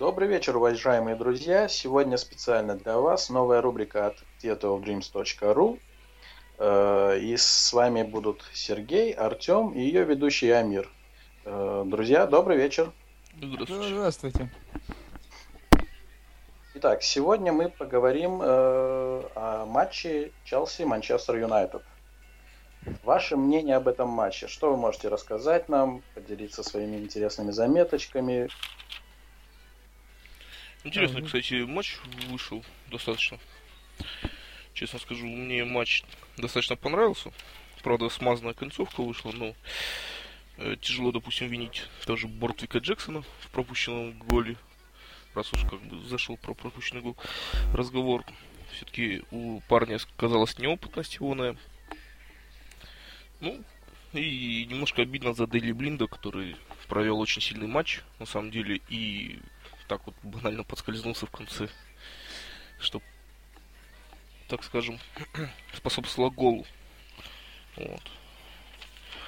Добрый вечер, уважаемые друзья. Сегодня специально для вас новая рубрика от theaterofdreams.ru. Э, и с вами будут Сергей, Артем и ее ведущий Амир. Э, друзья, добрый вечер. Здравствуйте. Здравствуйте. Итак, сегодня мы поговорим э, о матче Челси-Манчестер Юнайтед. Ваше мнение об этом матче? Что вы можете рассказать нам, поделиться своими интересными заметочками? Интересный, кстати, матч вышел достаточно. Честно скажу, мне матч достаточно понравился. Правда, смазанная концовка вышла, но э, тяжело, допустим, винить тоже Бортвика Джексона в пропущенном голе. Раз уж как бы зашел про пропущенный гол разговор. Все-таки у парня сказалась неопытность ивоная. Ну, и немножко обидно за Дели Блинда, который провел очень сильный матч, на самом деле, и так вот банально подскользнулся в конце, что, так скажем, способствовало голу. Вот.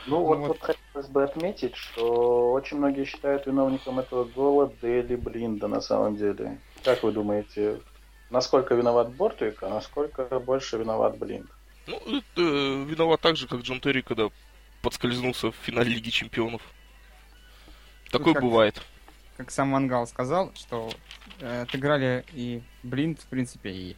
Ну, вот, вот хотелось бы отметить, что очень многие считают виновником этого гола Дели Блинда на самом деле. Как вы думаете, насколько виноват Бортвик, а насколько больше виноват Блинд? Ну, это э, виноват так же, как Джон Терри, когда подскользнулся в финале Лиги Чемпионов. Такое как, бывает как сам Мангал сказал, что э, отыграли и Блинд, в принципе, и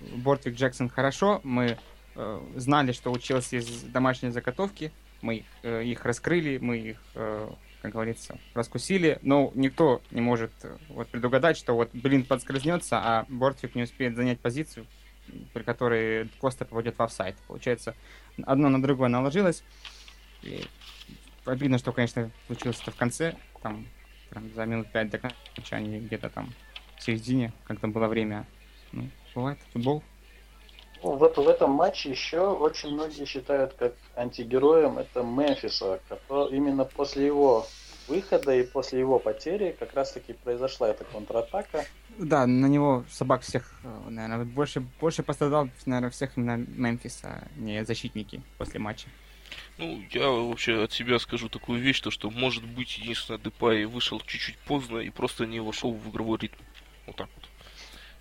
Бортвик Джексон хорошо. Мы э, знали, что учился из домашней заготовки. Мы э, их раскрыли, мы их, э, как говорится, раскусили. Но никто не может э, вот, предугадать, что вот Блинд подскользнется, а Бортвик не успеет занять позицию, при которой Коста попадет в офсайт. Получается, одно на другое наложилось. И обидно, что, конечно, случилось это в конце. Там прям за минут пять до окончания, где-то там в середине, как там было время. Ну, бывает, футбол. Ну, в, в этом матче еще очень многие считают как антигероем это Мемфиса, который именно после его выхода и после его потери как раз таки произошла эта контратака. Да, на него собак всех, э, наверное, больше, больше пострадал, наверное, всех именно Мемфиса, а не защитники после матча. Ну, я вообще от себя скажу такую вещь, то что может быть единственное Депай вышел чуть-чуть поздно и просто не вошел в игровой ритм. Вот так вот.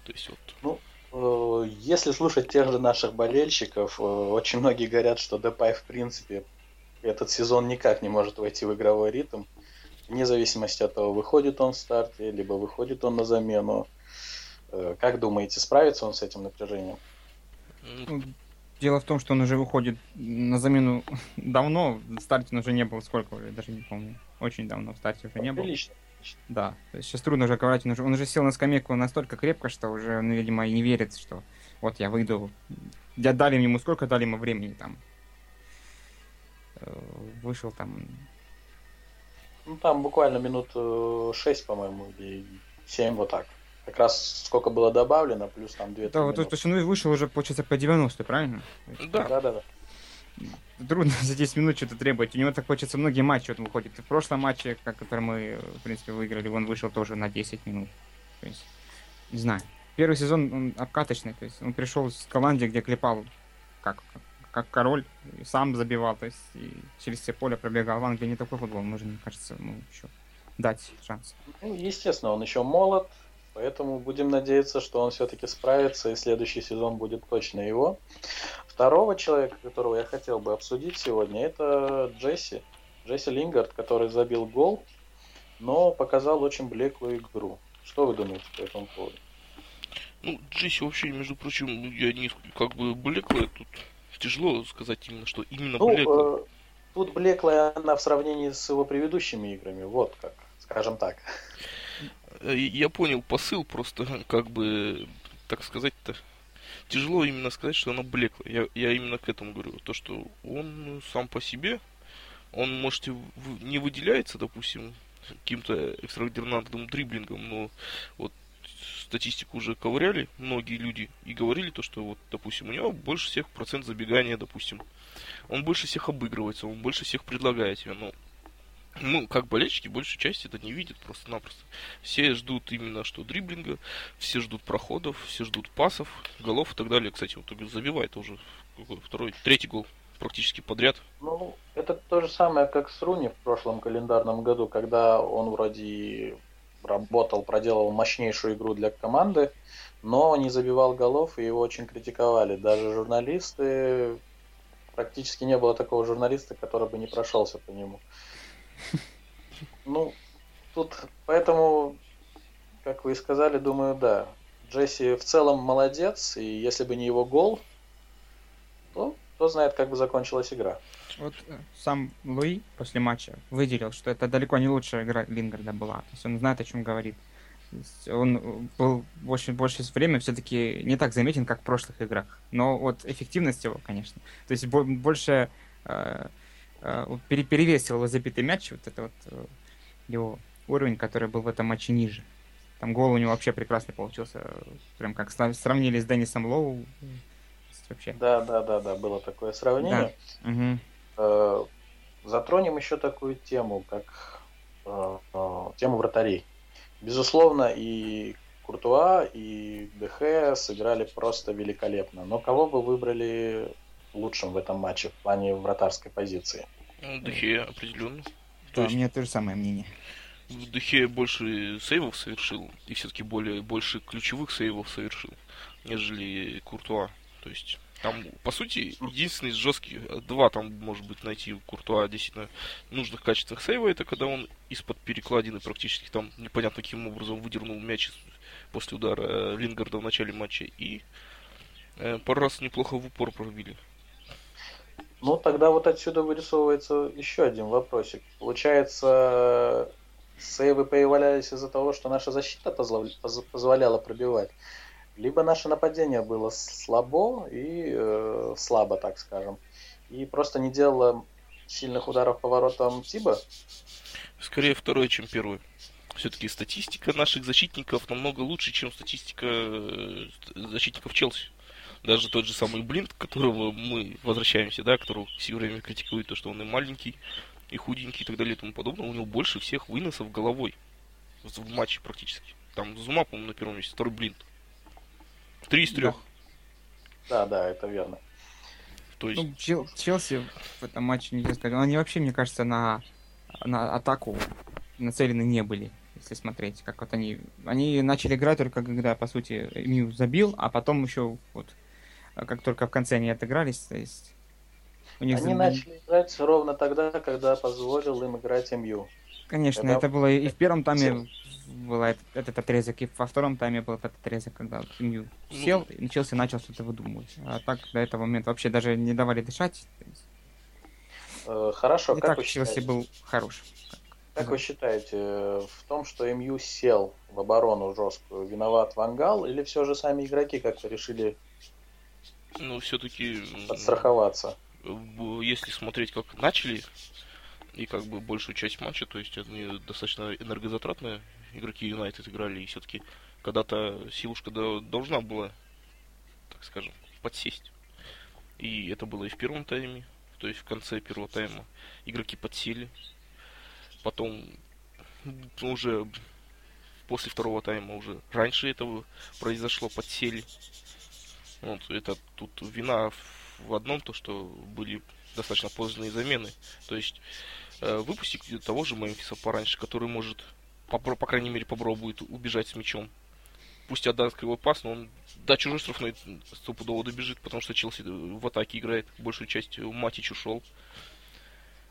То есть вот. Ну, э, если слушать тех же наших болельщиков, э, очень многие говорят, что Депай в принципе этот сезон никак не может войти в игровой ритм, вне зависимости от того, выходит он в старте, либо выходит он на замену. Э, как думаете, справится он с этим напряжением? Дело в том, что он уже выходит на замену давно. В старте он уже не был сколько уже, даже не помню. Очень давно в старте уже не был. Прилично. Да, сейчас трудно уже говорить, он уже, он уже сел на скамейку настолько крепко, что уже, ну, видимо, и не верит, что вот я выйду. Я дали ему сколько дали ему времени там. Э, вышел там. Ну там буквально минут 6, э, по-моему, или 7 вот так как раз сколько было добавлено, плюс там 2 Да, вот, то есть он вышел уже, получается, по 90, правильно? Да. Да, да, да. Трудно за 10 минут что-то требовать. У него так хочется многие матчи, он выходит. В прошлом матче, который мы, в принципе, выиграли, он вышел тоже на 10 минут. То есть, не знаю. Первый сезон он обкаточный, то есть он пришел с Голландии, где клепал как, как, как король, и сам забивал, то есть и через все поле пробегал. В Англии не такой футбол, нужно, мне кажется, ему еще дать шанс. Ну, естественно, он еще молод, Поэтому будем надеяться, что он все-таки справится, и следующий сезон будет точно его. Второго человека, которого я хотел бы обсудить сегодня, это Джесси. Джесси Лингард, который забил гол, но показал очень блеклую игру. Что вы думаете по этому поводу? Ну, Джесси вообще, между прочим, я не как бы блеклая, тут тяжело сказать именно, что именно ну, блеклая. Э, тут блеклая она в сравнении с его предыдущими играми, вот как, скажем так. Э, я понял посыл, просто как бы, так сказать-то, тяжело именно сказать, что оно блекло. Я, я именно к этому говорю. То, что он сам по себе, он, может, и не выделяется, допустим, каким-то экстраординарным дриблингом, но вот статистику уже ковыряли многие люди и говорили то, что вот, допустим, у него больше всех процент забегания, допустим. Он больше всех обыгрывается, он больше всех предлагает тебе, но ну, как болельщики, большей части это не видят просто-напросто. Все ждут именно что дриблинга, все ждут проходов, все ждут пасов, голов и так далее. Кстати, он забивает уже второй, третий гол практически подряд. Ну, это то же самое, как с Руни в прошлом календарном году, когда он вроде работал, проделал мощнейшую игру для команды, но не забивал голов, и его очень критиковали. Даже журналисты, практически не было такого журналиста, который бы не прошелся по нему. Ну, тут, поэтому, как вы и сказали, думаю, да. Джесси в целом молодец, и если бы не его гол, то кто знает, как бы закончилась игра. Вот э, сам Луи после матча выделил, что это далеко не лучшая игра Лингарда была. То есть он знает, о чем говорит. Он э, был больше, больше время все-таки не так заметен, как в прошлых играх. Но вот эффективность его, конечно. То есть больше э, перевесил его забитый мяч, вот это вот э, его уровень, который был в этом матче ниже. Там гол у него вообще прекрасный получился. Прям как сравнили с Деннисом Лоу. Вообще. Да, да, да, да, было такое сравнение. Да. Угу. Э, затронем еще такую тему, как э, э, тему вратарей. Безусловно, и Куртуа, и ДХ сыграли просто великолепно. Но кого бы выбрали лучшим в этом матче в плане вратарской позиции? Ну, ДХ определенно. Да, То есть... у меня то же самое мнение. Дехе больше сейвов совершил, и все-таки более, больше ключевых сейвов совершил, нежели Куртуа. То есть там, по сути, единственный жесткий, два там, может быть, найти у Куртуа действительно нужных качествах сейва, это когда он из-под перекладины практически там непонятно каким образом выдернул мяч после удара э, Лингарда в начале матча, и э, пару раз неплохо в упор пробили. Ну, тогда вот отсюда вырисовывается еще один вопросик. Получается, сейвы появлялись из-за того, что наша защита позволяла пробивать либо наше нападение было слабо и э, слабо, так скажем, и просто не делало сильных ударов по воротам Тиба? Скорее второе, чем первое. Все-таки статистика наших защитников намного лучше, чем статистика э, защитников Челси. Даже тот же самый Блинт, к которому мы возвращаемся, да, которого все время критикуют, то, что он и маленький, и худенький и так далее и тому подобное, у него больше всех выносов головой в матче практически. Там Зума, по-моему, на первом месте, второй Блинт. Три из трех. Да, да, это верно. То есть... Ну, Чел Челси в этом матче, нельзя сказать, они вообще, мне кажется, на, на атаку нацелены не были, если смотреть, как вот они... Они начали играть только когда, по сути, Мью забил, а потом еще вот как только в конце они отыгрались, то есть... У них они за... начали играть ровно тогда, когда позволил им играть МЮ. Конечно, когда... это было и в первом тайме был этот, этот отрезок, и во втором тайме был этот отрезок, когда ну, сел и начался начал что-то выдумывать. А так до этого момента вообще даже не давали дышать. Э, хорошо, и как так вы Челси считаете? был хорош. Как вы считаете, в том, что МЮ сел в оборону жесткую, виноват Вангал или все же сами игроки как-то решили ну, все-таки подстраховаться? Если смотреть, как начали и как бы большую часть матча, то есть они достаточно энергозатратные игроки Юнайтед играли, и все-таки когда-то силушка должна была, так скажем, подсесть. И это было и в первом тайме, то есть в конце первого тайма игроки подсели. Потом уже после второго тайма уже раньше этого произошло, подсели. Вот, это тут вина в одном, то что были достаточно поздние замены. То есть э, выпустить того же Мемфиса пораньше, который может по, по крайней мере, попробует убежать с мячом. Пусть отдаст кривой пас, но он до чужой штрафной стопудово добежит, потому что Челси в атаке играет большую часть. Матич ушел.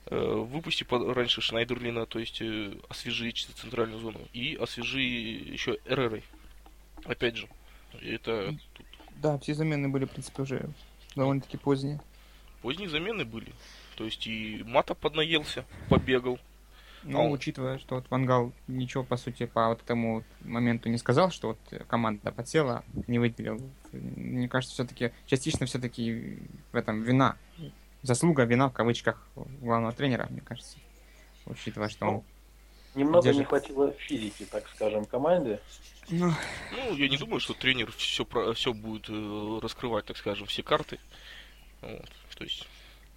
Э, выпусти раньше Шнайдерлина, то есть э, освежи центральную зону. И освежи еще Эрерой. Опять же. Это... Да, все замены были, в принципе, уже довольно-таки поздние. Поздние замены были. То есть и Мата поднаелся, побегал. Ну, а учитывая, что вот Вангал ничего, по сути, по вот этому моменту не сказал, что вот команда подсела, не выделил. Мне кажется, все-таки частично все-таки в этом вина, заслуга, вина в кавычках главного тренера, мне кажется. Учитывая, что он... Немного держит... не хватило физики, так скажем, команде. Ну, ну я не думаю, что тренер все, про, все будет э, раскрывать, так скажем, все карты. Вот. То есть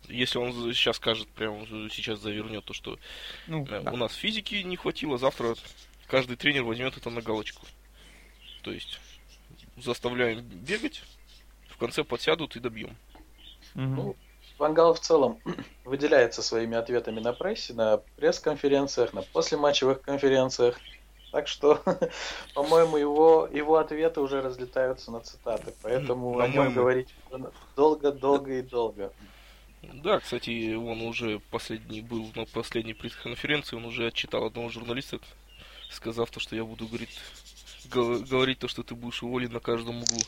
если он сейчас скажет, прямо сейчас завернет то, что ну, э, да. у нас физики не хватило, завтра каждый тренер возьмет это на галочку. То есть заставляем бегать, в конце подсядут и добьем. Угу. Ну, Вангал в целом выделяется своими ответами на прессе, на пресс-конференциях, на послематчевых конференциях. Так что, по-моему, его, его ответы уже разлетаются на цитаты, поэтому на о нем говорить долго-долго и долго. Да, кстати, он уже последний был на последней пресс-конференции, он уже отчитал одного журналиста, сказав то, что я буду говорить, говорить то, что ты будешь уволен на каждом углу.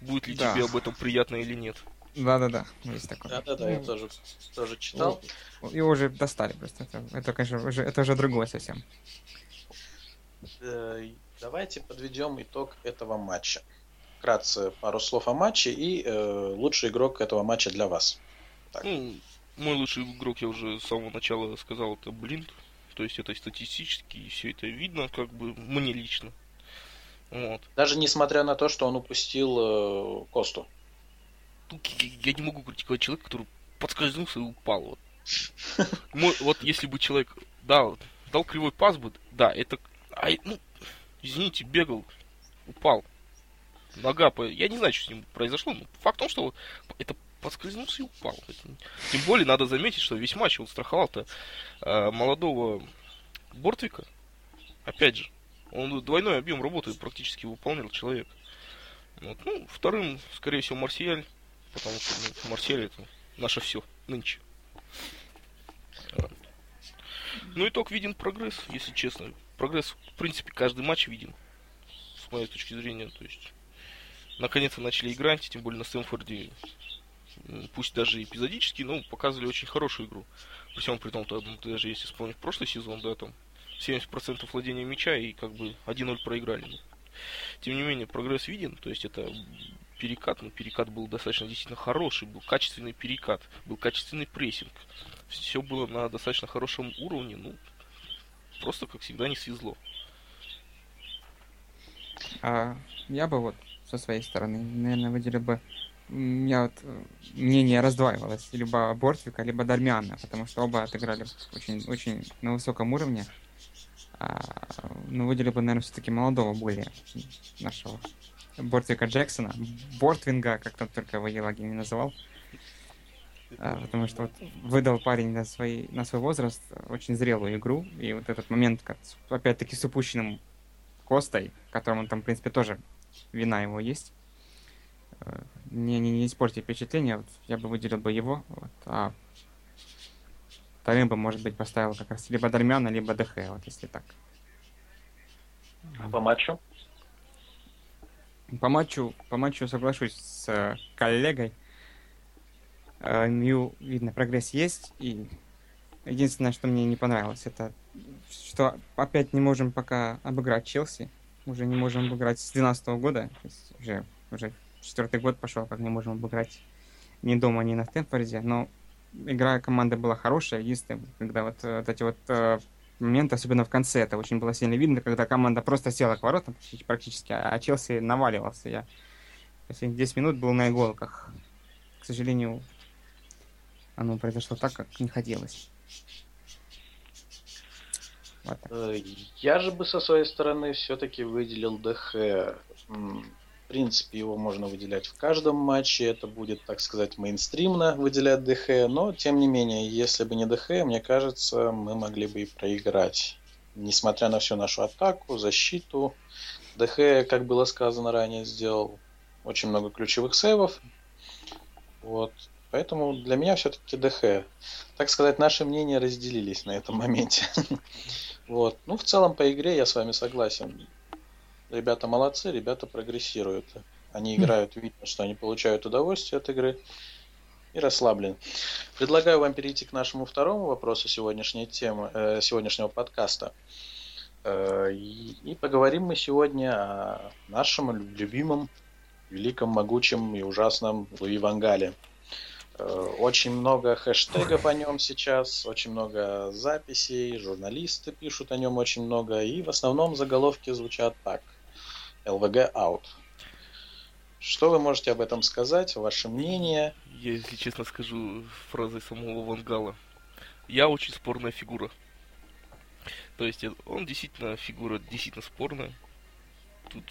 Будет ли да. тебе об этом приятно или нет. Да-да-да, есть такое. Да-да-да, я тоже, тоже читал. Его уже достали просто. Это, это конечно, уже, это уже другое совсем. Э, давайте подведем итог этого матча. Вкратце пару слов о матче и э, лучший игрок этого матча для вас. Так. Ну, мой лучший игрок, я уже с самого начала сказал, это Блинк. То есть это статистически все это видно, как бы мне лично. Вот. Даже несмотря на то, что он упустил э, Косту. Я не могу критиковать человека, который подскользнулся и упал. Вот. Вот если бы человек, да, вот, дал кривой пас бы, да, это, а, ну, извините, бегал, упал. Нога, я не знаю, что с ним произошло, но факт в том, что это подскользнулся и упал. Тем более, надо заметить, что весь матч он страховал-то э, молодого Бортвика. Опять же, он двойной объем работы практически выполнял человек. Вот. Ну, вторым, скорее всего, Марсиаль, потому что ну, Марсиаль это наше все нынче. Ну, итог виден прогресс, если честно. Прогресс, в принципе, каждый матч виден, с моей точки зрения. То есть, наконец-то начали играть, тем более на Стэнфорде, пусть даже эпизодически, но показывали очень хорошую игру. При всем при том, ну, даже если вспомнить прошлый сезон, да, там 70% владения мяча и как бы 1-0 проиграли. Тем не менее, прогресс виден, то есть это перекат, но перекат был достаточно действительно хороший, был качественный перекат, был качественный прессинг. Все было на достаточно хорошем уровне, ну, просто, как всегда, не свезло. А, я бы вот со своей стороны, наверное, выделил бы у меня вот э, мнение раздваивалось. Либо Бортвика, либо Дармиана, потому что оба отыграли очень, очень на высоком уровне. А, ну, выделил бы, наверное, все-таки молодого более нашего Бортвика Джексона. Бортвинга, как там только его Елаги не называл. А, потому что вот выдал парень на, свой, на свой возраст очень зрелую игру. И вот этот момент, как, опять-таки, с упущенным Костой, которому там, в принципе, тоже вина его есть. Э, не, не, не испортите впечатление, вот я бы выделил бы его. Вот, а вторым бы, может быть, поставил как раз либо Дармяна, либо ДХ, вот если так. А по матчу? По матчу, по матчу соглашусь с э, коллегой. Э, Мью, видно, прогресс есть. И единственное, что мне не понравилось, это что опять не можем пока обыграть Челси. Уже не можем обыграть с 2012 года. То есть уже, уже четвертый год пошел, как не можем обыграть ни дома, ни на Стэнфорде. Но игра команды была хорошая. Единственное, когда вот, э, вот эти вот э, моменты, особенно в конце, это очень было сильно видно, когда команда просто села к воротам практически, а Челси наваливался. Я последние 10 минут был на иголках. К сожалению, оно произошло так, как не хотелось. Вот э, Я же бы со своей стороны все-таки выделил ДХ. В принципе, его можно выделять в каждом матче. Это будет, так сказать, мейнстримно выделять ДХ. Но, тем не менее, если бы не ДХ, мне кажется, мы могли бы и проиграть. Несмотря на всю нашу атаку, защиту. ДХ, как было сказано ранее, сделал очень много ключевых сейвов. Вот. Поэтому для меня все-таки ДХ. Так сказать, наши мнения разделились на этом моменте. Вот. Ну, в целом по игре я с вами согласен. Ребята молодцы, ребята прогрессируют. Они играют, видно, что они получают удовольствие от игры и расслаблены. Предлагаю вам перейти к нашему второму вопросу сегодняшней темы, э, сегодняшнего подкаста. Э, и, и поговорим мы сегодня о нашем любимом, великом, могучем и ужасном Луи Вангале. Э, очень много хэштегов о нем сейчас, очень много записей, журналисты пишут о нем очень много, и в основном заголовки звучат так. ЛВГ аут. Что вы можете об этом сказать, ваше мнение? Я, если честно скажу фразой самого Вангала. Я очень спорная фигура. То есть он действительно фигура действительно спорная. Тут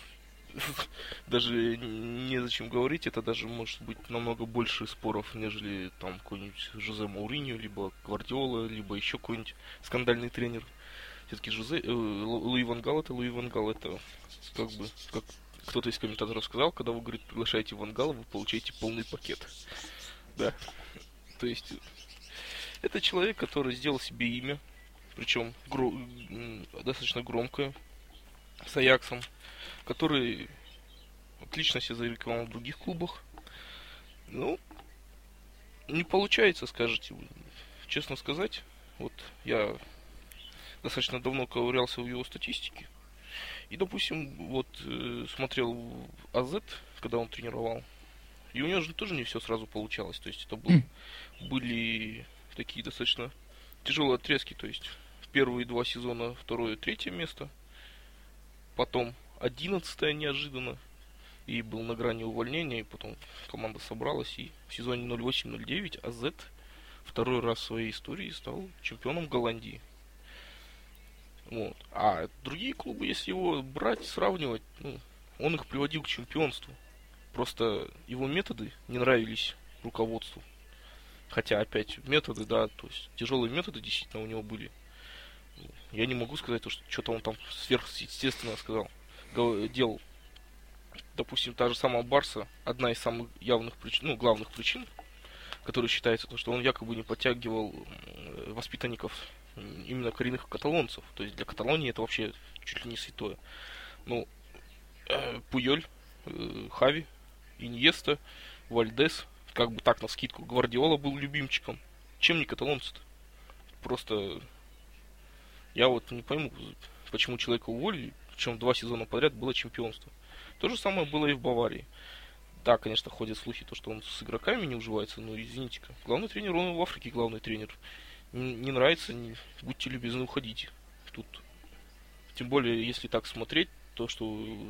даже незачем говорить, это даже может быть намного больше споров, нежели там какой-нибудь Жозе Мауриньо, либо Гвардиола, либо еще какой-нибудь скандальный тренер. Все-таки Жозе, э, Луи Вангал это Луи Вангал, это как бы, как кто-то из комментаторов сказал, когда вы, говорит, приглашаете Вангала, вы получаете полный пакет. Да. То есть, это человек, который сделал себе имя, причем гро- достаточно громкое, с Аяксом, который отлично себя зарекомендовал в других клубах. Ну, не получается, скажете вы. Честно сказать, вот я достаточно давно ковырялся в его статистике. И, допустим, вот э, смотрел АЗ, когда он тренировал. И у него же тоже не все сразу получалось. То есть это был, были такие достаточно тяжелые отрезки. То есть первые два сезона второе, третье место. Потом одиннадцатое неожиданно. И был на грани увольнения. И потом команда собралась. И в сезоне 08-09 АЗ второй раз в своей истории стал чемпионом Голландии. Вот. А другие клубы, если его брать, сравнивать, ну, он их приводил к чемпионству. Просто его методы не нравились руководству. Хотя, опять, методы, да, то есть тяжелые методы действительно у него были. Я не могу сказать, что что-то он там сверхъестественно сказал, делал. Допустим, та же самая Барса, одна из самых явных причин, ну, главных причин, которая считается, то, что он якобы не подтягивал воспитанников именно коренных каталонцев. То есть для Каталонии это вообще чуть ли не святое. Ну, э, Пуйоль, э, Хави, Иньеста, Вальдес, как бы так на скидку. Гвардиола был любимчиком. Чем не каталонцы-то? Просто я вот не пойму, почему человека уволили, причем два сезона подряд было чемпионство. То же самое было и в Баварии. Да, конечно, ходят слухи, то, что он с игроками не уживается, но извините-ка. Главный тренер, он в Африке главный тренер не нравится, не, будьте любезны, уходите. Тут, тем более, если так смотреть, то, что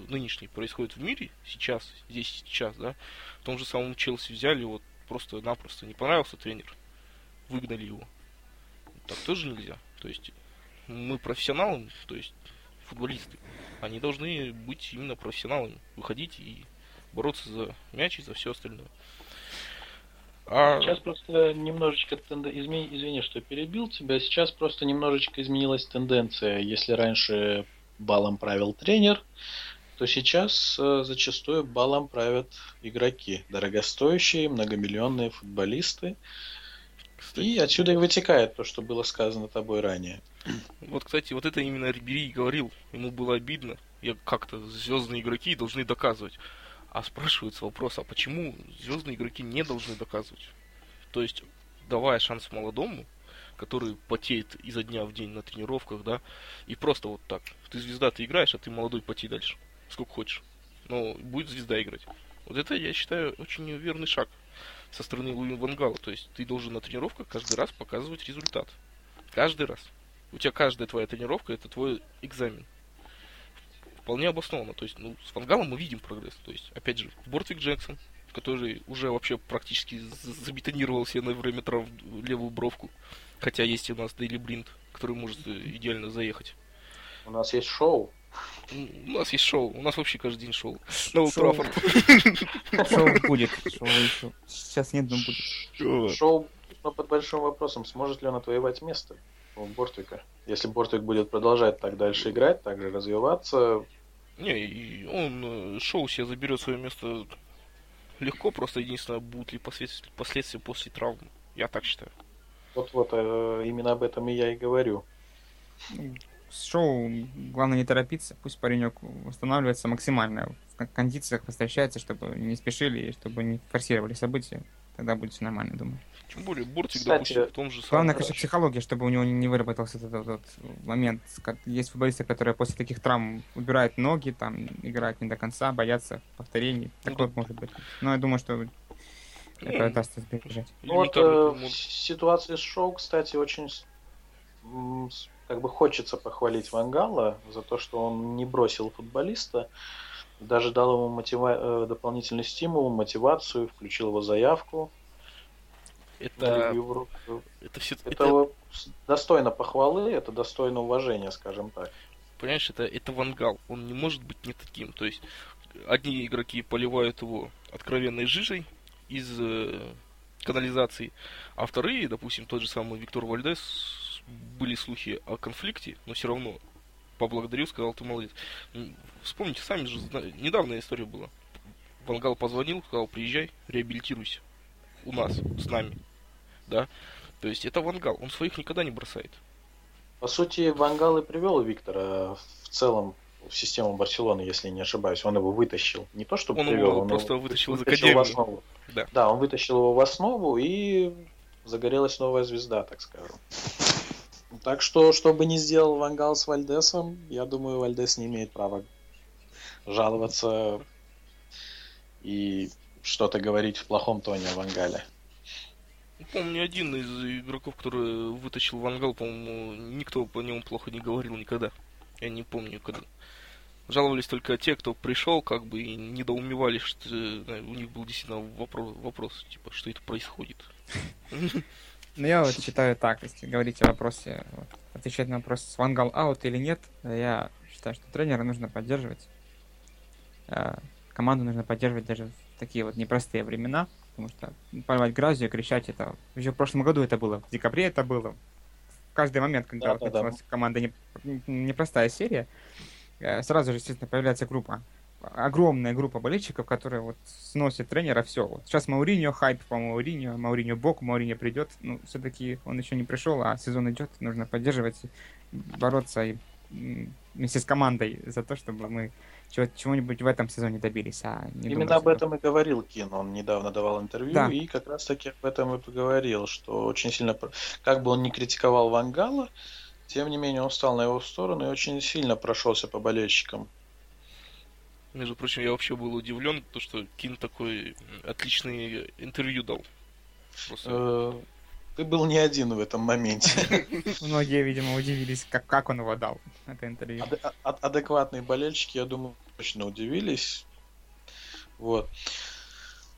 нынешний происходит в мире, сейчас, здесь сейчас, да, в том же самом Челси взяли, вот просто-напросто не понравился тренер, выгнали его. Так тоже нельзя. То есть мы профессионалы, то есть футболисты, они должны быть именно профессионалами, выходить и бороться за мяч и за все остальное. А... Сейчас просто немножечко тенда... Измени... извини, что перебил тебя. Сейчас просто немножечко изменилась тенденция. Если раньше балом правил тренер, то сейчас э, зачастую балом правят игроки, дорогостоящие, многомиллионные футболисты. Кстати. И отсюда и вытекает то, что было сказано тобой ранее. Вот, кстати, вот это именно Рибери говорил. Ему было обидно. Я как-то звездные игроки должны доказывать. А спрашивается вопрос, а почему звездные игроки не должны доказывать? То есть, давая шанс молодому, который потеет изо дня в день на тренировках, да, и просто вот так. Ты звезда, ты играешь, а ты молодой потей дальше. Сколько хочешь. Но будет звезда играть. Вот это, я считаю, очень верный шаг со стороны Луи Вангала. То есть ты должен на тренировках каждый раз показывать результат. Каждый раз. У тебя каждая твоя тренировка это твой экзамен вполне обоснованно. То есть, ну, с Вангалом мы видим прогресс. То есть, опять же, Бортвик Джексон, который уже вообще практически забетонировал себе на время трав левую бровку. Хотя есть у нас Дейли Блинд, который может идеально заехать. У нас есть шоу. У нас есть шоу. У нас вообще каждый день шоу. На. Шоу будет. Шоу еще. Сейчас нет, но будет. Шоу, но под большим вопросом, сможет ли он отвоевать место у Бортвика? Если Бортвик будет продолжать так дальше играть, так же развиваться... Не, он э, шоу себе заберет свое место легко, просто единственное, будут ли последствия, последствия после травмы. Я так считаю. Вот-вот, э, именно об этом и я и говорю. С шоу главное не торопиться, пусть паренек восстанавливается максимально, в кондициях возвращается, чтобы не спешили и чтобы не форсировали события. Тогда будет все нормально, думаю. Тем более Бортик, Кстати, допустим, в том же самом... Главное, конечно, психология, чтобы у него не выработался этот, этот, этот момент. Есть футболисты, которые после таких травм убирают ноги, там, играют не до конца, боятся повторений. Ну Такое да. может быть. Но я думаю, что это даст избежать. Ну, вот э, в ситуации с Шоу, кстати, очень как бы хочется похвалить Вангала за то, что он не бросил футболиста, даже дал ему мотива... Э, дополнительный стимул, мотивацию, включил его заявку, это, это, все, это, это достойно похвалы, это достойно уважения, скажем так. Понимаешь, это, это вангал, он не может быть не таким. То есть одни игроки поливают его откровенной жижей из э, канализации, а вторые, допустим, тот же самый Виктор Вальдес, были слухи о конфликте, но все равно поблагодарил, сказал, ты молодец. Вспомните, сами же, недавно история была. Вангал позвонил, сказал, приезжай, реабилитируйся. У нас, с нами. Да. То есть это Вангал, он своих никогда не бросает. По сути, Вангал и привел Виктора в целом в систему Барселоны, если не ошибаюсь. Он его вытащил. Не то, чтобы он привел, его он просто его вытащил из вытащил в основу. Да. Да, он вытащил его в основу и загорелась новая звезда, так скажем. Так что, что бы ни сделал Вангал с Вальдесом, я думаю, Вальдес не имеет права жаловаться и что-то говорить в плохом тоне о Вангале. Ну, ни один из игроков, который вытащил Вангал, по-моему, никто по нему плохо не говорил никогда. Я не помню, когда. Жаловались только те, кто пришел, как бы, и недоумевали, что э, у них был действительно вопрос, вопрос типа, что это происходит. Ну, я вот считаю так, если говорить о вопросе, отвечать на вопрос, Вангал аут или нет, я считаю, что тренера нужно поддерживать. Э, команду нужно поддерживать даже в такие вот непростые времена, потому что порвать грязью, кричать это... Еще в прошлом году это было, в декабре это было. В каждый момент, когда Да, вот да, да. началась команда не, непростая серия, э, сразу же, естественно, появляется группа огромная группа болельщиков, которые вот сносят тренера, все. Вот сейчас Мауриньо, хайп по Мауриньо, Мауриньо бок, Мауриньо придет. Ну, все-таки он еще не пришел, а сезон идет, нужно поддерживать, бороться и вместе с командой за то, чтобы мы чего-нибудь в этом сезоне добились. А не Именно думать, об этом и говорил Кин. Он недавно давал интервью Да. и как раз таки об этом и поговорил, что очень сильно, как бы он не критиковал Вангала, тем не менее он встал на его сторону и очень сильно прошелся по болельщикам. Между прочим, я вообще был удивлен, то, что Кин такой отличный интервью дал. Просто Э, Ты был не один в этом моменте. Многие, видимо, удивились, как, как он его дал, это интервью. Ад- ад- Адекватные болельщики, я думаю, точно удивились. Вот.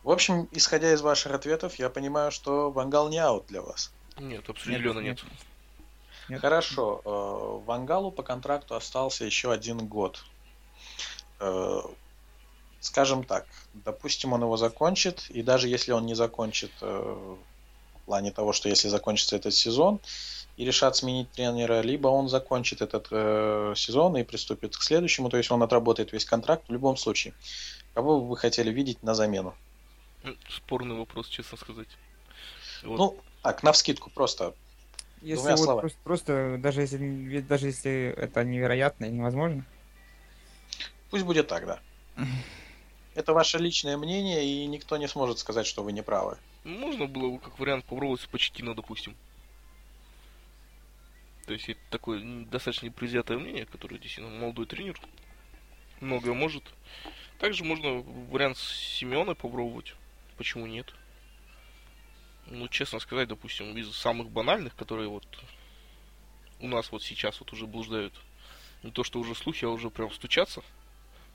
В общем, исходя из ваших ответов, я понимаю, что Вангал не аут для вас. нет, определенно нет. Нет. Хорошо. э, Вангалу по контракту остался еще один год. Э, Скажем так, допустим, он его закончит, и даже если он не закончит э, в плане того, что если закончится этот сезон и решат сменить тренера, либо он закончит этот э, сезон и приступит к следующему, то есть он отработает весь контракт в любом случае. Кого бы вы хотели видеть на замену? М, Спорный вопрос, честно сказать. Вот. Ну, так, навскидку просто. Если Двумя вот словами. просто, просто даже если ведь даже если это невероятно и невозможно, Пусть будет так, да. Это ваше личное мнение, и никто не сможет сказать, что вы не правы. Можно было бы как вариант попробовать с Почтино, допустим. То есть это такое достаточно непредвзятое мнение, которое действительно молодой тренер. Многое может. Также можно вариант с Семеной попробовать. Почему нет? Ну, честно сказать, допустим, из самых банальных, которые вот у нас вот сейчас вот уже блуждают. Не то, что уже слухи, а уже прям стучаться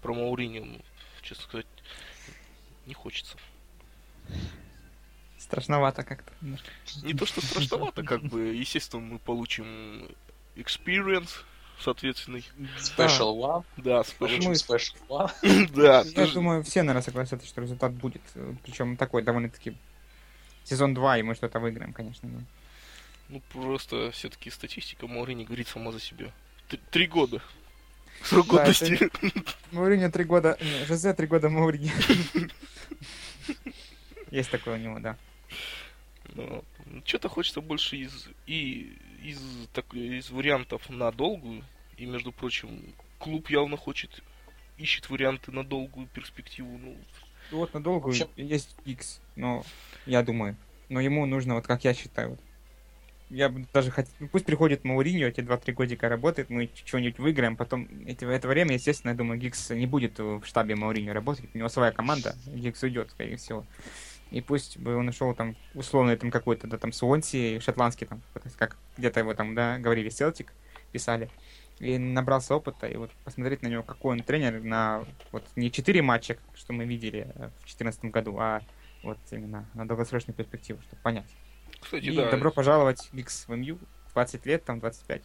про Мауриньо, ну, честно сказать, не хочется. Страшновато как-то. Не то, что страшновато, как бы, естественно, мы получим experience, соответственный. Special One. Да, special. Special One. Да, Я тоже- думаю, все, наверное, согласятся, что результат будет. Причем такой довольно-таки сезон 2, и мы что-то выиграем, конечно. но- Ну, просто все-таки статистика Маурини говорит сама за себя. Т- Три года. Срок Да, годности. Мауриньо три года... не, Жозе три года Мауриньо. Есть такое у него, да. Но Что-то хочется больше из и из, так, из вариантов на долгую. И, между прочим, клуб явно хочет, ищет варианты на долгую перспективу. Ну, вот на долгую общем- есть X, но я думаю. Но ему нужно, вот как я считаю, вот, я бы даже хотел, пусть приходит Мауриньо, эти 2-3 годика работает, мы что-нибудь выиграем, потом эти, в это время, естественно, я думаю, Гикс не будет в штабе Мауриньо работать, у него своя команда, Гикс уйдет, скорее всего. И пусть бы он ушел там, условно, там какой-то, да, там, Суонси, шотландский, там, как где-то его там, да, говорили, Селтик, писали, и набрался опыта, и вот посмотреть на него, какой он тренер на, вот, не 4 матча, что мы видели э, в 2014 году, а вот именно на долгосрочную перспективу, чтобы понять. кстати, И да. добро пожаловать, Гикс, в МЮ, 20 лет, там, 25,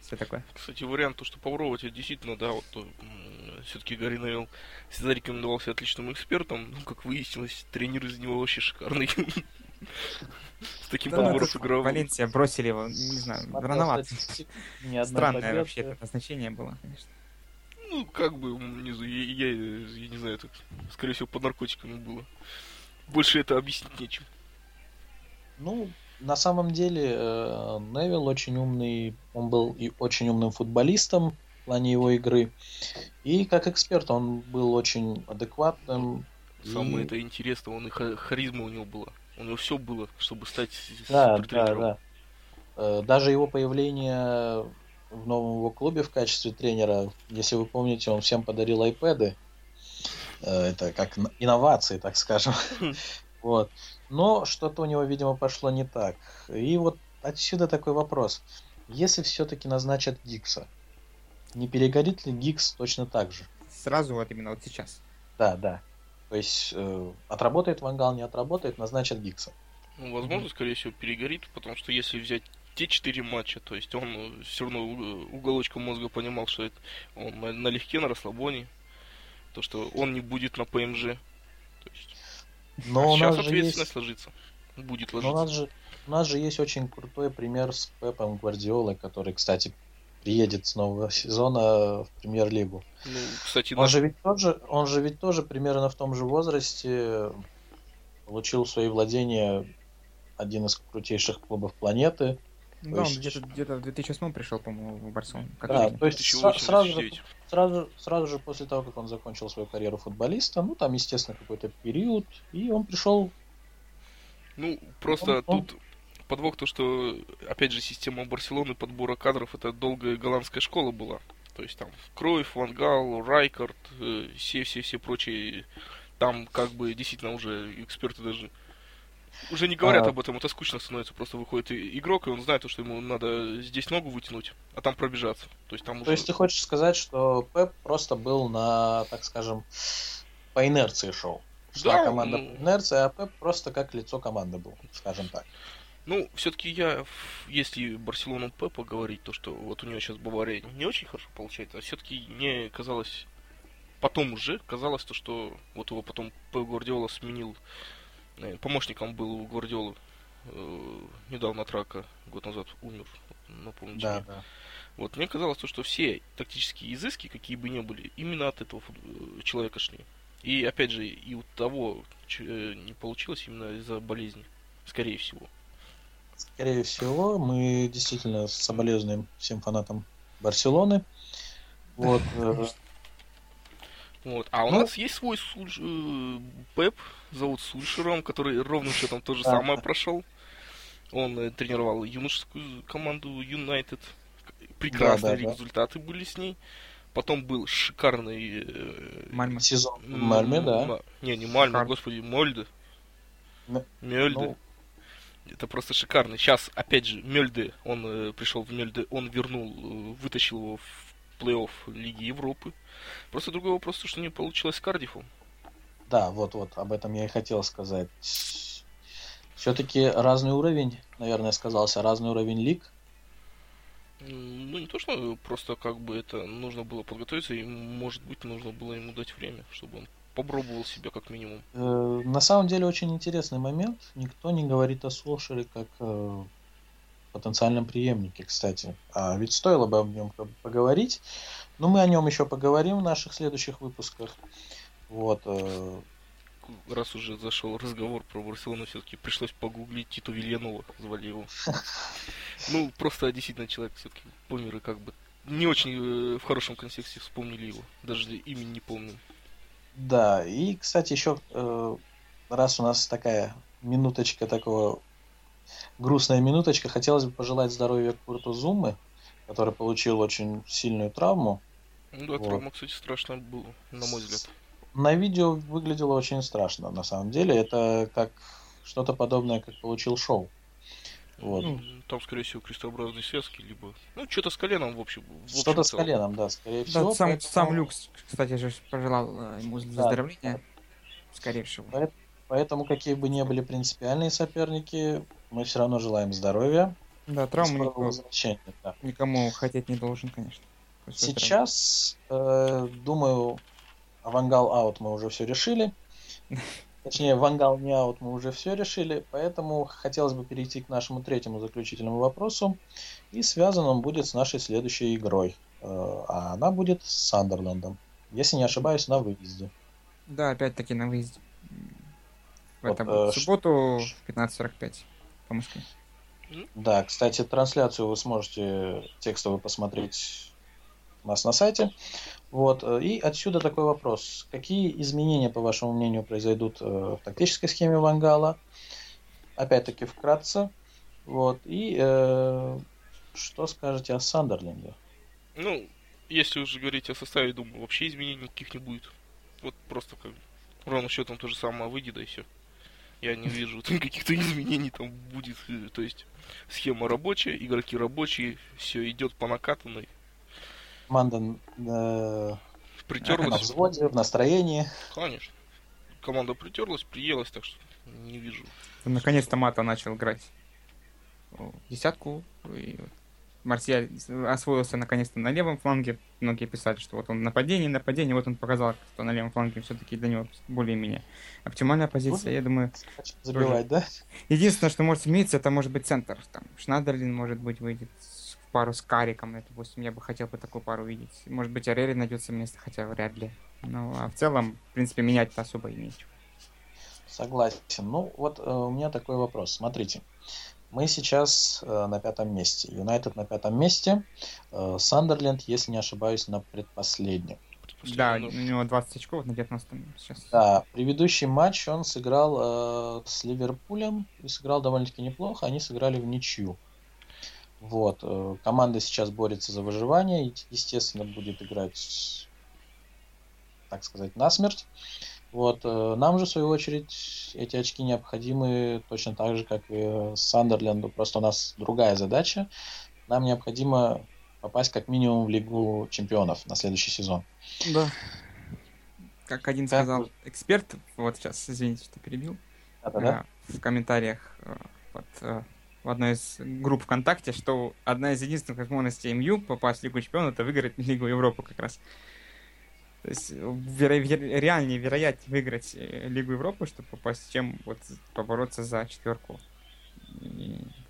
все такое. Кстати, вариант, то, что попробовать, это действительно, да, вот все-таки Гарри Невилл всегда рекомендовался отличным экспертом, ну, как выяснилось, тренер из него вообще шикарный. С таким ну, подбором это игровых. Валенсия бросили его, не знаю, рановато. Странное вообще это назначение было, конечно. Ну, как бы, м, не знаю, я, я- не знаю, это, скорее всего, под наркотиками было. Больше это объяснить нечем. Ну, на самом деле, э, Невил очень умный, он был и очень умным футболистом плане его игры. И как эксперт он был очень адекватным. Самое И- это интересно, он и ха- харизма у него была. У него все было, чтобы стать Да, да, да. Э, Даже его появление в новом его клубе в качестве тренера, если вы помните, он всем подарил айпэды. Э, Это как инновации, так скажем. Вот. Но что-то у него, видимо, пошло не так. И вот отсюда такой вопрос. Если все-таки назначат Гикса, не перегорит ли Гикс точно так же? Сразу вот именно вот сейчас. Да, да. То есть э, отработает Вангал, не отработает, назначат Гикса. Ну, возможно, скорее всего, перегорит, потому что если взять те четыре матча, то есть он все равно уголочком мозга понимал, что это он на- налегке, на расслабоне, то, что он не будет на ПМЖ. То есть, Но а у сейчас нас же ответственность есть... ложится. Будет Но у нас ложиться. же, у нас же есть очень крутой пример с Пепом Гвардиолой, который, кстати, приедет с нового сезона в премьер-лигу. Ну, кстати, Он наш- же ведь тоже, он же ведь тоже примерно в том же возрасте получил в свои владения один из крутейших клубов планеты. Да, он есть- где-то где-то в 2008 пришел, по-моему, в Барселону. Как Да, то есть сра- 2008, сразу, же, 2009. сразу, сразу же после того, как он закончил свою карьеру футболиста, ну там, естественно, какой-то период, и он пришел Ну, просто Он- он- тут подвох то, что, опять же, система Барселоны подбора кадров, это долгая голландская школа была. То есть там Кройф, Вангал, Райкард, э, все-все-все прочие, там как бы действительно уже эксперты даже уже не говорят А. об этом, это скучно становится, просто выходит игрок, и он знает, то, что ему надо здесь ногу вытянуть, а там пробежаться. То есть там То уже... есть ты хочешь сказать, что Пеп просто был на, так скажем, по инерции шел. Шла Да, команда ну. по инерции, а Пеп просто как лицо команды был, скажем так. Ну, все-таки я, если Барселону Пепа говорить, то что вот у него сейчас Бавария не очень хорошо получается, а все-таки мне казалось, потом уже казалось то, что вот его потом Пеп Гвардиола сменил, э, помощником был у Гвардиолы, э, недавно от рака, год назад умер, напомните Да, да. Вот мне казалось то, что все тактические изыски, какие бы ни были, именно от этого э, человека шли. И опять же, и у того э, не получилось именно из-за болезни, скорее всего. Скорее всего, мы действительно соболезнуем всем фанатам Барселоны. Вот, э, Вот. А у Ну- нас есть свой Сульш- э, Пеп, зовут Сульшером, который ровно счетом то же Да. самое прошел. Он э, тренировал юношескую команду Юнайтед. Прекрасные Да, да, да. результаты были с ней. Потом был шикарный... Мальме. сезон Мальме, да. Не, не Мальме, Шикарно. господи, Мольде. М- Мельде. ну. Это просто шикарно. Сейчас, опять же, Мельде, он э, пришел в Мельде, он вернул, э, вытащил его в плей-офф Лиги Европы. Просто другой вопрос, то, что не получилось с Кардифом. Да, вот, вот, об этом я и хотел сказать. Все-таки разный уровень, наверное, сказался, разный уровень лиг. Ну, не то, что просто как бы это нужно было подготовиться, и, может быть, нужно было ему дать время, чтобы он попробовал себя как минимум. Э, На самом деле очень интересный момент. Никто не говорит о Солшере как э, потенциальном преемнике, кстати. А ведь стоило бы об нем поговорить. Но мы о нем еще поговорим в наших следующих выпусках. Вот. э, Раз уже зашел разговор про Барселону, все-таки пришлось погуглить Титу Вильянова, звали его. Ну, просто действительно человек все-таки помер и как бы не очень э, в хорошем контексте вспомнили его. Даже имени не помню. Да, и, кстати, еще э, раз у нас такая минуточка такого грустная минуточка, хотелось бы пожелать здоровья Курту Зумы, который получил очень сильную травму. Ну да, Вот. травма, кстати, страшная была, на мой взгляд. На видео выглядело очень страшно, на самом деле. Это как что-то подобное, как получил шоу. Вот. Ну, там, скорее всего, крестообразные связки, либо... Ну, что-то с коленом, в общем. в общем Что-то с коленом, да, скорее Да, всего. сам, поэтому- сам Люкс, кстати же, пожелал э, ему выздоровления. Скорее всего. Поэт- Поэтому, какие бы ни были принципиальные соперники, мы все равно желаем здоровья. Да, травму возвращения, да. никому хотеть не должен, конечно. Сейчас, э, думаю, Авангал аут мы уже все решили. точнее, Вангал не аут мы уже все решили, поэтому хотелось бы перейти к нашему третьему заключительному вопросу. И связан он будет с нашей следующей игрой. Э, а она будет с Сандерлендом. Если не ошибаюсь, на выезде. Да, опять-таки на выезде. В, вот, этом, э, в субботу 15.45 по Москве. Да, кстати, трансляцию вы сможете текстово посмотреть у нас на сайте. Вот. Э, и отсюда такой вопрос. Какие изменения, по вашему мнению, произойдут э, в тактической схеме Вангала? Опять-таки вкратце. Вот. И э, что скажете о Сандерленде? Ну, если уже говорить о составе, думаю, вообще изменений никаких не будет. Вот просто как ровно счетом то же самое выйдет, да и все. Я не вижу каких-то изменений там будет. Э, то есть схема рабочая, игроки рабочие, все идет по накатанной. Команда э, притерлась. На взводе, в настроении. Конечно. Команда притерлась, приелась, так что не вижу. Наконец-то Мата начал играть десятку. И Марсиаль освоился наконец-то на левом фланге. Многие писали, что вот он нападение, нападение, вот он показал, что на левом фланге все-таки для него более-менее оптимальная позиция. Я думаю... Забивать, да? Единственное, что может измениться, это может быть центр. Там Шнадерлин, может быть, выйдет в пару с Кариком, допустим, я бы хотел бы такую пару видеть. Может быть, Арели найдется место, хотя вряд ли. Ну, а в целом, в принципе, менять-то особо и нечего. Согласен. Ну, вот э, у меня такой вопрос. Смотрите. Мы сейчас э, на пятом месте. Юнайтед на пятом месте. Э, Сандерленд, если не ошибаюсь, на предпоследнем. Да, у него 20 очков на 19 сейчас. Да, предыдущий матч он сыграл э, с Ливерпулем и сыграл довольно-таки неплохо. Они сыграли в ничью. Вот. Э, команда сейчас борется за выживание. Естественно, будет играть, так сказать, насмерть. Вот, э, нам же, в свою очередь, эти очки необходимы точно так же, как и Сандерленду. Просто у нас другая задача. Нам необходимо попасть как минимум в Лигу чемпионов на следующий сезон. Да. Как один как... сказал эксперт, вот сейчас, извините, что перебил, да в комментариях э, под, э, в одной из групп ВКонтакте, что одна из единственных возможностей МЮ попасть в Лигу чемпионов это выиграть Лигу Европы как раз. То есть веро- веро- реальнее, вероятнее выиграть э, Лигу Европы, чтобы попасть, чем вот побороться за четверку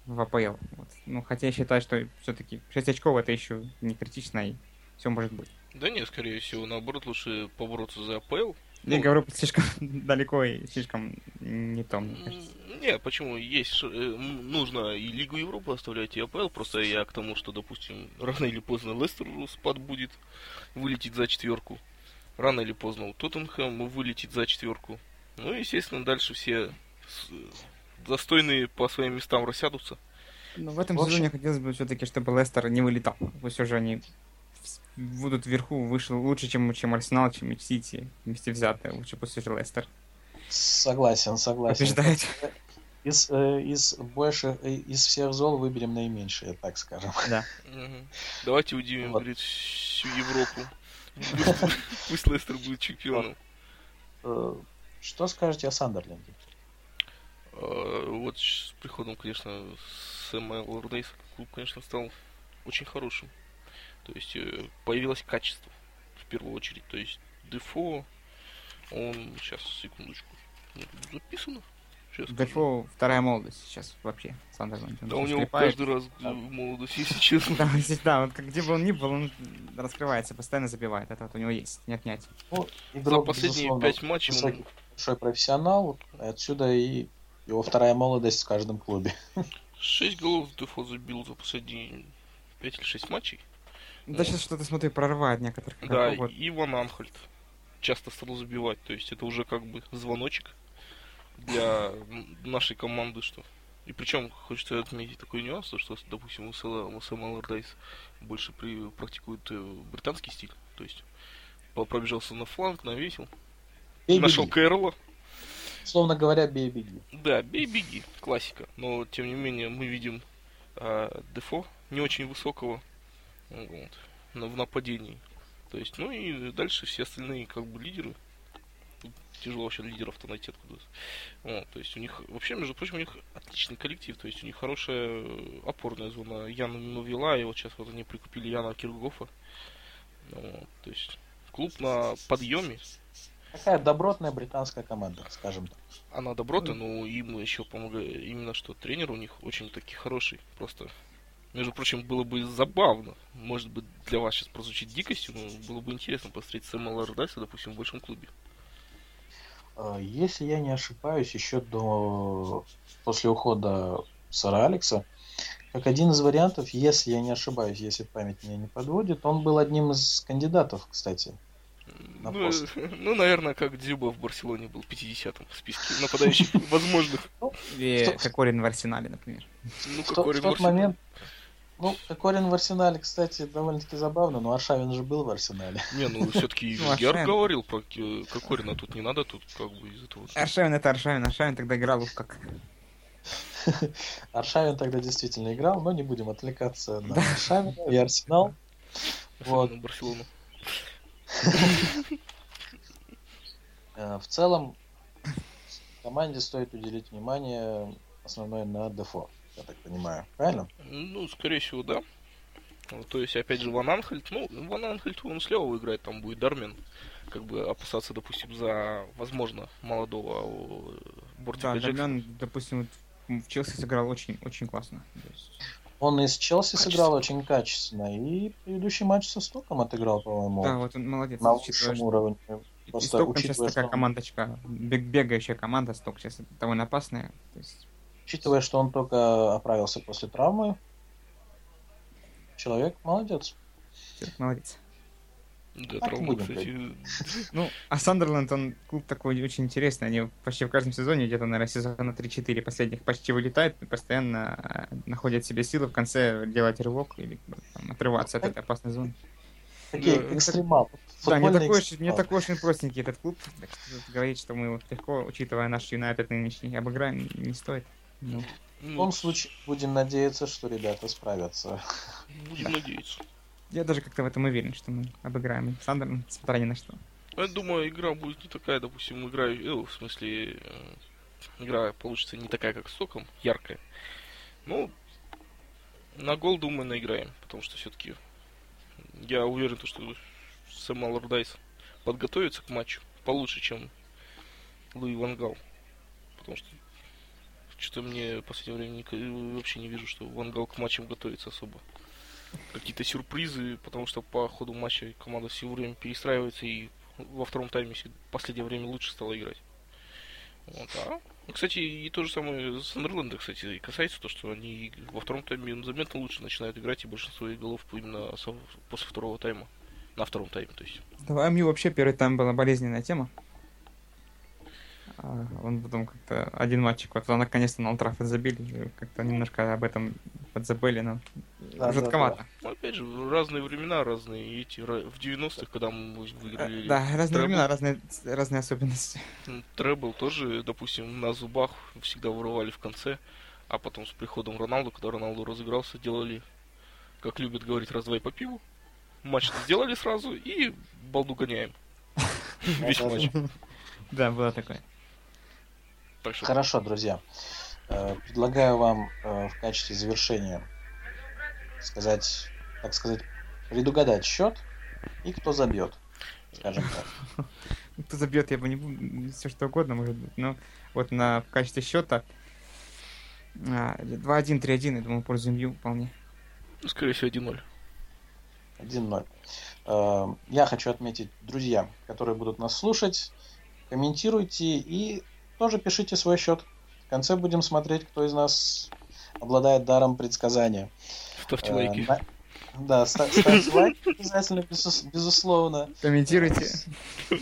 в АПЛ. Вот. Ну, хотя я считаю, что все-таки 6 очков это еще не критично, и все может быть. Да нет, скорее всего, наоборот, лучше побороться за АПЛ. Лига ну, Европы слишком далеко и слишком не то, мне кажется. Не, почему? Есть, э, нужно и Лигу Европы оставлять, и АПЛ. Просто я к тому, что, допустим, рано или поздно Лестер спад будет, вылетит за четверку рано или поздно у Тоттенхэм вылетит за четверку. Ну и, естественно, дальше все достойные по своим местам рассядутся. Но в этом в общем... сезоне хотелось бы все-таки, чтобы Лестер не вылетал. Пусть уже они будут вверху выше, лучше, чем, чем Арсенал, чем Сити вместе взятые. Лучше пусть уже Лестер. Согласен, согласен. Побеждает. Из, э, из больше, э, из всех зол выберем наименьшее, так скажем. Да. Давайте удивим, вот. говорит, всю Европу. Пусть Лестер будет чемпионом. Э, что скажете о Сандерленде? Э, вот с приходом, конечно, Сэма Лордейса клуб, конечно, стал очень хорошим. То есть э, появилось качество в первую очередь. То есть Дефо, он сейчас секундочку записано. Дефо вторая молодость сейчас вообще. Сандерленд. Да, у него скрипает. каждый раз да. молодость, если честно. Да, да, вот где бы он ни был, он раскрывается, постоянно забивает. Это вот у него есть, не отнять. Ну, За последние пять матчей он... большой профессионал, отсюда и его вторая молодость в каждом клубе. Шесть голов Дефо забил за последние пять или шесть матчей. Да, сейчас что-то, смотри, прорывает некоторых. Да, и Ван Анхольд часто стал забивать, то есть это уже как бы звоночек для нашей команды, что и причем хочется отметить такой нюанс, что, допустим, у Сэма Аллардайс больше при, практикует э, британский стиль. То есть пробежался на фланг, навесил. Бей, нашел беги. Кэрролла. Словно говоря, бей беги. Да, бей беги, классика. Но тем не менее мы видим а, Дефо не очень высокого вот, в нападении. То есть, ну и дальше все остальные как бы лидеры тяжело вообще лидеров-то найти откуда. Вот, то есть у них, вообще, между прочим, у них отличный коллектив, то есть у них хорошая э, опорная зона. Яна Новила, и вот сейчас вот они прикупили Яна Киргофа. Вот, то есть клуб на подъеме. Такая добротная британская команда, скажем так. Она добротная, но им еще помогает именно что тренер у них очень таки хороший. Просто, между прочим, было бы забавно. Может быть, для вас сейчас прозвучит дикостью, но было бы интересно посмотреть Сэма Лордайса, допустим, в большом клубе. А, если я не ошибаюсь, еще до после ухода Сара Алекса, как один из вариантов, если я не ошибаюсь, если память меня не подводит, он был одним из кандидатов, кстати. На ну, пост. ну, наверное, как Дзюба в Барселоне был 50-м в списке нападающих возможных. Или Кокорин в Арсенале, например. Ну, Кокорин в тот момент, ну, Кокорин в Арсенале, кстати, довольно-таки забавно, но Аршавин же был в Арсенале. Не, ну все-таки ну, Герб говорил про Кокорина, тут не надо, тут как бы из этого. Аршавин это Аршавин, Аршавин тогда играл как Аршавин тогда действительно играл, но не будем отвлекаться на Аршавина и Арсенал. Вот. Барселону. Э, в целом, команде стоит уделить внимание основное на Дефо, я так понимаю. Правильно? Ну, скорее всего, да. То есть, опять же, Ван Анхельт, ну, Ван Анхельт, он слева играет, там будет Дармен. Как бы опасаться, допустим, за, возможно, молодого Бортика Да, Дармен, допустим, в Челси сыграл очень, очень классно. Есть... Он из Челси сыграл очень качественно. И предыдущий матч со Стоком отыграл, по-моему. Да, вот он молодец. На высшем уровне. Просто и Сток сейчас такая командочка, бегающая команда, Сток сейчас довольно опасная. То есть... Учитывая, что он только оправился после травмы, человек молодец. Человек молодец. Да, травма, кстати. Ну, а Сандерленд, он клуб такой очень интересный. Они почти в каждом сезоне, где-то, наверное, сезона 3-4 последних почти вылетают и постоянно э, находят себе силы в конце делать рывок или там, отрываться от этой опасной зоны. Такие ну, экстремал. Да, не такой, уж, не такой уж и простенький этот клуб. Так что говорить, что мы вот легко, учитывая наш Юнайтед нынешний, обыграем, не стоит. Ну. В любом случае, будем надеяться, что ребята справятся. Будем надеяться. Я даже как-то в этом уверен, что мы обыграем Сандер, несмотря ни на что. Я думаю, игра будет не такая, допустим, игра, э, в смысле, э, игра получится не такая, как с Соком, яркая. Ну, на гол, думаю, наиграем, потому что все-таки я уверен, что Сэм Аллардайс подготовится к матчу получше, чем Луи Вангал. Потому что что-то мне в последнее время вообще не вижу, что Вангал к матчам готовится особо какие-то сюрпризы, потому что по ходу матча команда все время перестраивается и во втором тайме в последнее время лучше стала играть. Вот, а, кстати, и то же самое с Сандерленда, кстати, и касается то, что они во втором тайме заметно лучше начинают играть, и большинство их голов именно после второго тайма. На втором тайме, то есть. Давай, мне вообще первый тайм была болезненная тема. А, он потом как-то один матчик, вот наконец-то на Ултрафорд забили, как-то немножко об этом подзабыли, но да, жутковато. Да, да. Ну, опять же, разные времена, разные эти, в 90-х, когда мы выиграли... Да, разные Требл. времена, разные, разные особенности. Требл тоже, допустим, на зубах всегда вырывали в конце, а потом с приходом Роналду, когда Роналду разыгрался, делали, как любят говорить, раз-два и по пиву. Матч сделали сразу и балду гоняем. Весь матч. Да, было такое. Хорошо, друзья. Э, предлагаю вам э, в качестве завершения сказать, так сказать, предугадать счет и кто забьет, скажем так. Кто забьет, я бы не все что угодно, может быть. Но вот на в качестве счета 2-1, 3-1, я думаю, пользу МЮ вполне. Ну, скорее всего, 1-0. 1-0. Э, я хочу отметить, друзья, которые будут нас слушать, комментируйте и тоже пишите свой счет. В конце будем смотреть, кто из нас обладает даром предсказания. Ставьте э, лайки. На... Да, ставьте лайки обязательно, безусловно. Комментируйте.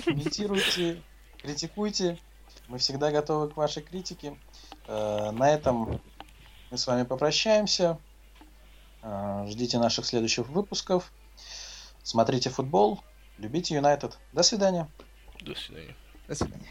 Комментируйте, критикуйте. Мы всегда готовы к вашей критике. Э, на этом мы с вами попрощаемся. Э, ждите наших следующих выпусков. Смотрите футбол. Любите Юнайтед. До свидания. До свидания. До свидания.